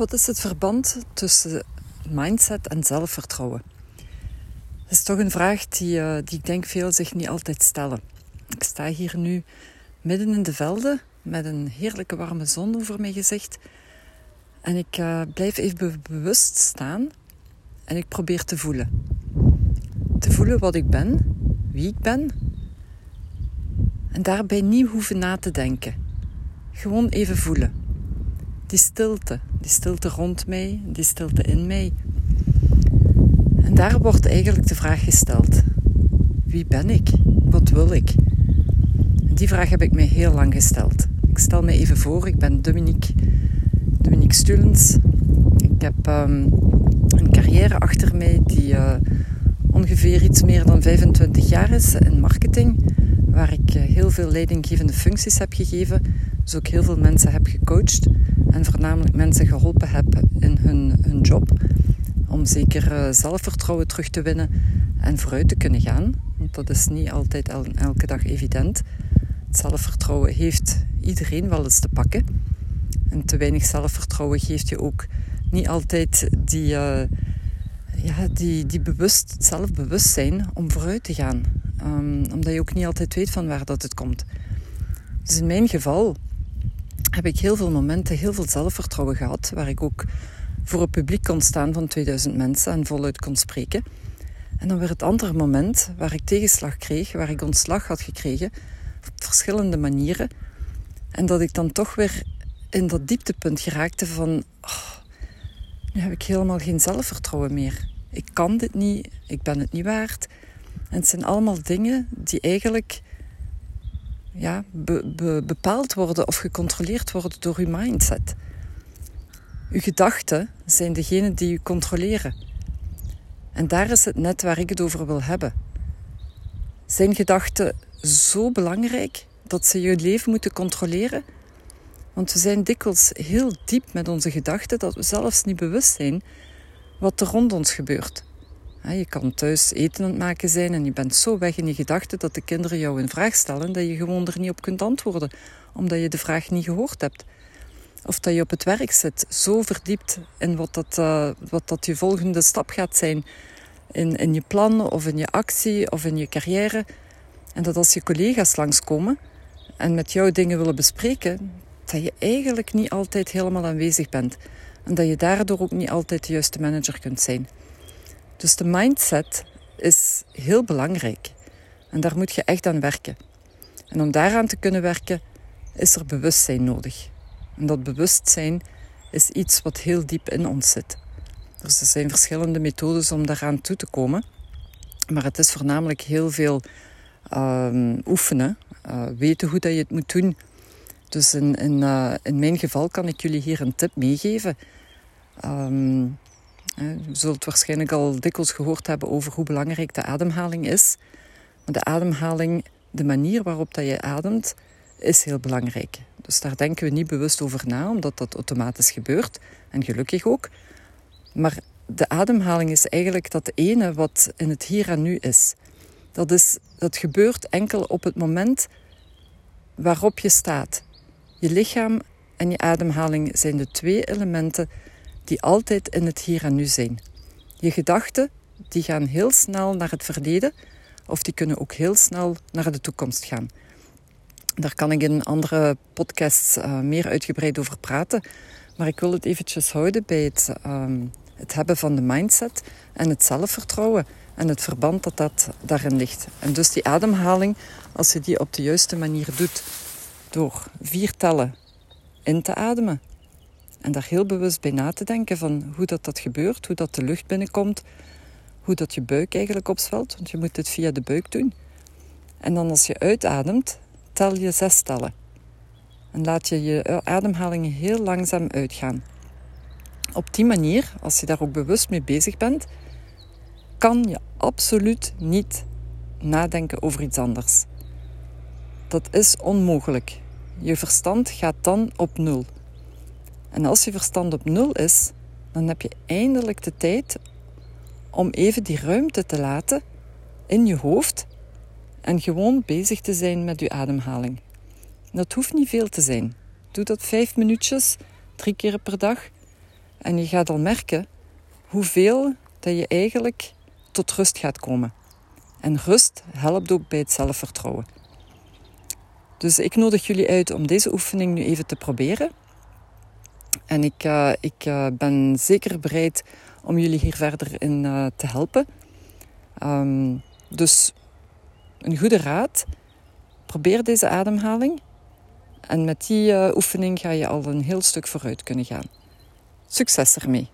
Wat is het verband tussen mindset en zelfvertrouwen? Dat is toch een vraag die, uh, die ik denk veel zich niet altijd stellen. Ik sta hier nu midden in de velden met een heerlijke warme zon over mijn gezicht. En ik uh, blijf even bewust staan en ik probeer te voelen. Te voelen wat ik ben, wie ik ben. En daarbij niet hoeven na te denken. Gewoon even voelen. Die stilte, die stilte rond mij, die stilte in mij. En daar wordt eigenlijk de vraag gesteld: wie ben ik? Wat wil ik? Die vraag heb ik mij heel lang gesteld. Ik stel me even voor, ik ben Dominique, Dominique Stulens. Ik heb um, een carrière achter mij die uh, ongeveer iets meer dan 25 jaar is in marketing, waar ik uh, heel veel leidinggevende functies heb gegeven, dus ook heel veel mensen heb gecoacht en voornamelijk mensen geholpen heb in hun, hun job. Om zeker uh, zelfvertrouwen terug te winnen en vooruit te kunnen gaan. Want dat is niet altijd el elke dag evident. Het zelfvertrouwen heeft iedereen wel eens te pakken. En te weinig zelfvertrouwen geeft je ook niet altijd die, uh, ja, die, die bewust, zelfbewustzijn om vooruit te gaan. Um, omdat je ook niet altijd weet van waar dat het komt. Dus in mijn geval heb ik heel veel momenten, heel veel zelfvertrouwen gehad, waar ik ook voor een publiek kon staan van 2000 mensen en voluit kon spreken. En dan weer het andere moment waar ik tegenslag kreeg, waar ik ontslag had gekregen, op verschillende manieren. En dat ik dan toch weer in dat dieptepunt geraakte van, oh, nu heb ik helemaal geen zelfvertrouwen meer. Ik kan dit niet, ik ben het niet waard. En het zijn allemaal dingen die eigenlijk ja, bepaald worden of gecontroleerd worden door uw mindset. Uw gedachten zijn degene die u controleren. En daar is het net waar ik het over wil hebben. Zijn gedachten zo belangrijk dat ze je leven moeten controleren? Want we zijn dikwijls heel diep met onze gedachten dat we zelfs niet bewust zijn wat er rond ons gebeurt. Je kan thuis eten aan het maken zijn en je bent zo weg in je gedachten dat de kinderen jou een vraag stellen dat je gewoon er niet op kunt antwoorden, omdat je de vraag niet gehoord hebt. Of dat je op het werk zit, zo verdiept in wat dat, uh, wat dat je volgende stap gaat zijn in, in je plan of in je actie of in je carrière. En dat als je collega's langskomen en met jou dingen willen bespreken, dat je eigenlijk niet altijd helemaal aanwezig bent. En dat je daardoor ook niet altijd de juiste manager kunt zijn. Dus de mindset is heel belangrijk. En daar moet je echt aan werken. En om daaraan te kunnen werken, is er bewustzijn nodig. En dat bewustzijn is iets wat heel diep in ons zit. Dus er zijn verschillende methodes om daaraan toe te komen. Maar het is voornamelijk heel veel uh, oefenen, uh, weten hoe dat je het moet doen. Dus in, in, in mijn geval kan ik jullie hier een tip meegeven. Um, je zult waarschijnlijk al dikwijls gehoord hebben over hoe belangrijk de ademhaling is. De ademhaling, de manier waarop dat je ademt, is heel belangrijk. Dus daar denken we niet bewust over na, omdat dat automatisch gebeurt. En gelukkig ook. Maar de ademhaling is eigenlijk dat ene wat in het hier en nu is. Dat, is, dat gebeurt enkel op het moment waarop je staat. Je lichaam en je ademhaling zijn de twee elementen die altijd in het hier en nu zijn. Je gedachten die gaan heel snel naar het verleden of die kunnen ook heel snel naar de toekomst gaan. Daar kan ik in andere podcasts uh, meer uitgebreid over praten. Maar ik wil het eventjes houden bij het, uh, het hebben van de mindset en het zelfvertrouwen en het verband dat dat daarin ligt. En dus die ademhaling, als je die op de juiste manier doet, door vier tellen in te ademen, en daar heel bewust bij na te denken van hoe dat, dat gebeurt, hoe dat de lucht binnenkomt, hoe dat je buik eigenlijk opzwelt, want je moet dit via de buik doen. En dan als je uitademt, tel je zes tellen. En laat je je ademhalingen heel langzaam uitgaan. Op die manier, als je daar ook bewust mee bezig bent, kan je absoluut niet nadenken over iets anders. Dat is onmogelijk. Je verstand gaat dan op nul. En als je verstand op nul is, dan heb je eindelijk de tijd om even die ruimte te laten in je hoofd en gewoon bezig te zijn met je ademhaling. Dat hoeft niet veel te zijn. Doe dat vijf minuutjes, drie keer per dag. En je gaat al merken hoeveel dat je eigenlijk tot rust gaat komen. En rust helpt ook bij het zelfvertrouwen. Dus ik nodig jullie uit om deze oefening nu even te proberen. En ik, uh, ik uh, ben zeker bereid om jullie hier verder in uh, te helpen. Um, dus een goede raad. Probeer deze ademhaling. En met die oefening ga je al een heel stuk vooruit kunnen gaan. Succes ermee!